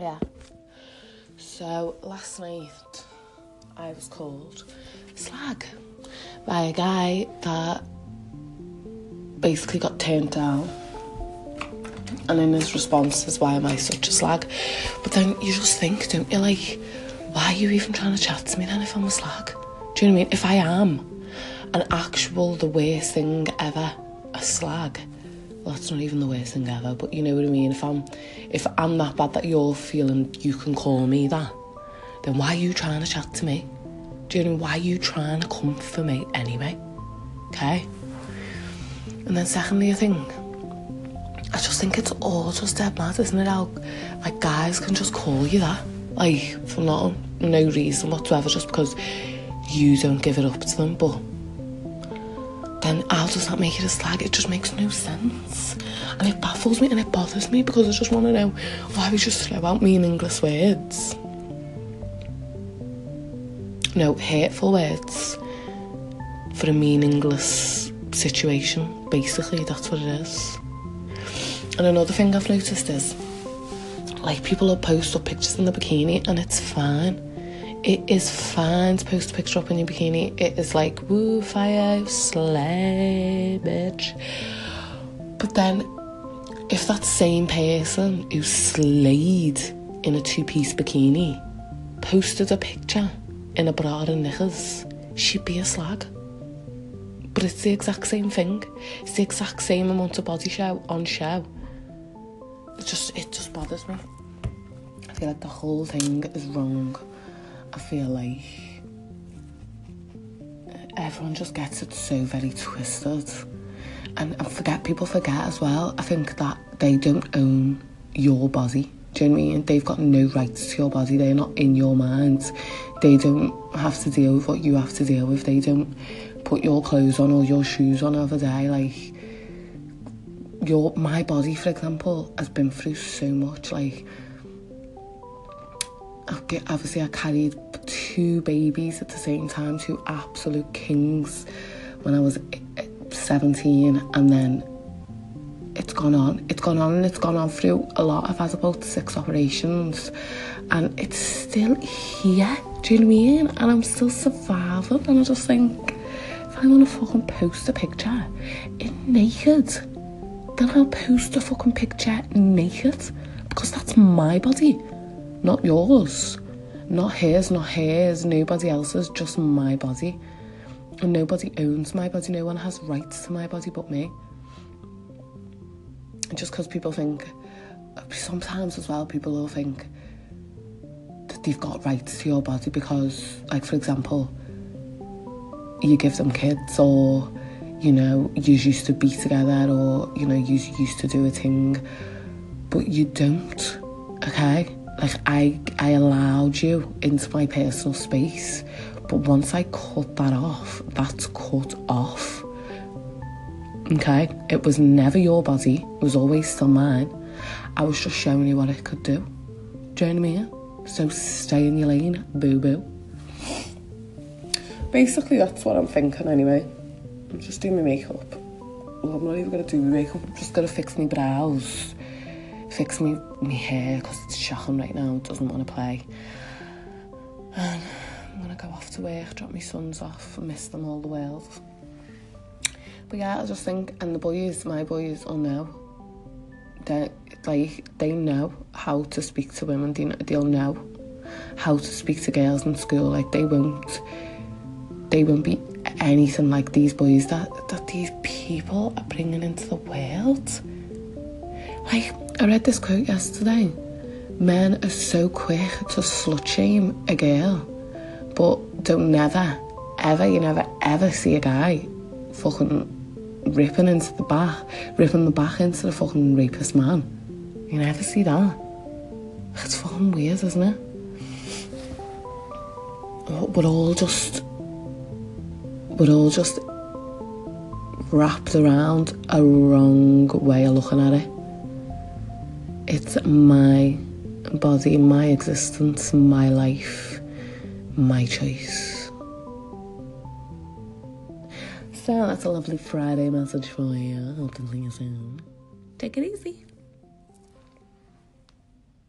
Yeah. So last night I was called slag by a guy that basically got turned down. And in his response is why am I such a slag? But then you just think, don't you, like, why are you even trying to chat to me then if I'm a slag? Do you know what I mean? If I am an actual the worst thing ever, a slag, well, that's not even the worst thing ever, but you know what I mean? If I'm if I'm that bad that you're feeling you can call me that, then why are you trying to chat to me? Do you know why are you trying to come for me anyway? Okay? And then secondly, I think I just think it's all just dead mad, isn't it? How like guys can just call you that, like for not no reason whatsoever, just because you don't give it up to them. But just not make it a slag. It just makes no sense, and it baffles me and it bothers me because I just want to know why we just throw out meaningless words. No hateful words for a meaningless situation. Basically, that's what it is. And another thing I've noticed is, like, people will post up pictures in the bikini, and it's fine. It is fine to post a picture up in your bikini. It is like, woo, fire, slay, bitch. But then, if that same person who slayed in a two piece bikini posted a picture in a bra and knickers, she'd be a slag. But it's the exact same thing. It's the exact same amount of body show on show. It just it just bothers me. I feel like the whole thing is wrong. I feel like everyone just gets it so very twisted. And forget people forget as well. I think that they don't own your body. Do you know what I mean? They've got no rights to your body. They're not in your mind. They don't have to deal with what you have to deal with. They don't put your clothes on or your shoes on every day. Like your my body, for example, has been through so much. Like obviously, I carried two babies at the same time, two absolute kings when I was eh, 17, and then it's gone on. It's gone on and it's gone on through a lot. I've had about six operations and it's still here. Do you know what I mean? And I'm still surviving. And I just think, if I want to fucking post a picture in naked, then I'll post a fucking picture naked because that's my body, not yours. Not his, not hers, nobody else's, just my body. And nobody owns my body, no one has rights to my body but me just because people think, sometimes as well, people will think that they've got rights to your body because, like, for example, you give them kids or, you know, you used to be together or, you know, you used to do a thing, but you don't, okay? Like, I, I allowed you into my personal space, but once I cut that off, that's cut off Okay, it was never your body, it was always still mine. I was just showing you what it could do. Do you know what I mean? So stay in your lane, boo boo. Basically, that's what I'm thinking anyway. I'm just doing my makeup. Well, I'm not even gonna do my makeup, I'm just gonna fix my brows, fix me my hair because it's shocking right now, it doesn't want to play. And I'm gonna go off to work, drop my sons off, miss them all the world. But yeah, I just think, and the boys, my boys, will know. They like they know how to speak to women. They, they'll know how to speak to girls in school. Like they won't, they won't be anything like these boys that that these people are bringing into the world. Like I read this quote yesterday. Men are so quick to slut shame a girl, but don't never, ever, you never ever see a guy fucking ripping into the back, ripping the back into the fucking rapist man. You never see that. It's fucking weird, isn't it? We're all just, we're all just wrapped around a wrong way of looking at it. It's my body, my existence, my life, my choice. So that's a lovely Friday message for you. Hope to see you soon. Take it easy.